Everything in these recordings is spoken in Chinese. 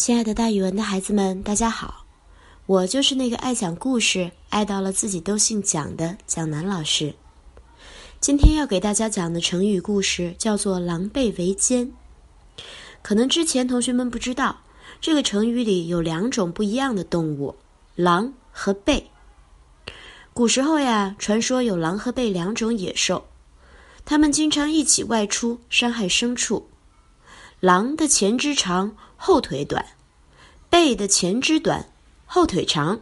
亲爱的，大语文的孩子们，大家好！我就是那个爱讲故事、爱到了自己都姓蒋的蒋楠老师。今天要给大家讲的成语故事叫做“狼狈为奸”。可能之前同学们不知道，这个成语里有两种不一样的动物：狼和狈。古时候呀，传说有狼和狈两种野兽，它们经常一起外出伤害牲畜。狼的前肢长，后腿短；狈的前肢短，后腿长。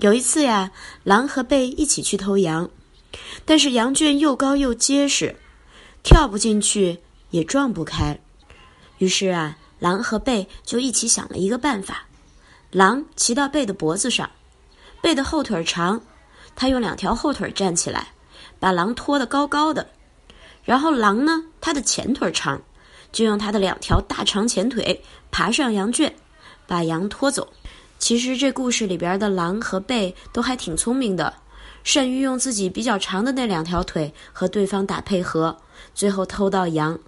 有一次呀，狼和狈一起去偷羊，但是羊圈又高又结实，跳不进去也撞不开。于是啊，狼和狈就一起想了一个办法：狼骑到狈的脖子上，背的后腿长，他用两条后腿站起来，把狼拖得高高的。然后狼呢，它的前腿长。就用它的两条大长前腿爬上羊圈，把羊拖走。其实这故事里边的狼和狈都还挺聪明的，善于用自己比较长的那两条腿和对方打配合，最后偷到羊。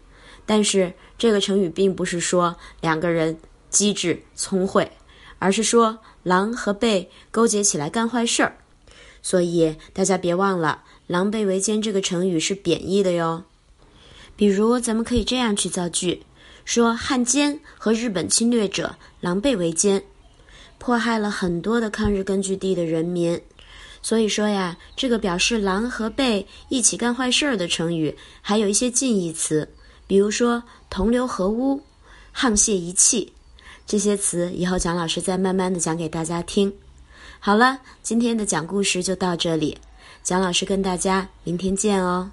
但是这个成语并不是说两个人机智聪慧，而是说狼和狈勾结起来干坏事儿。所以大家别忘了“狼狈为奸”这个成语是贬义的哟。比如，咱们可以这样去造句：说汉奸和日本侵略者狼狈为奸，迫害了很多的抗日根据地的人民。所以说呀，这个表示狼和狈一起干坏事儿的成语，还有一些近义词，比如说同流合污、沆瀣一气，这些词以后蒋老师再慢慢的讲给大家听。好了，今天的讲故事就到这里，蒋老师跟大家明天见哦。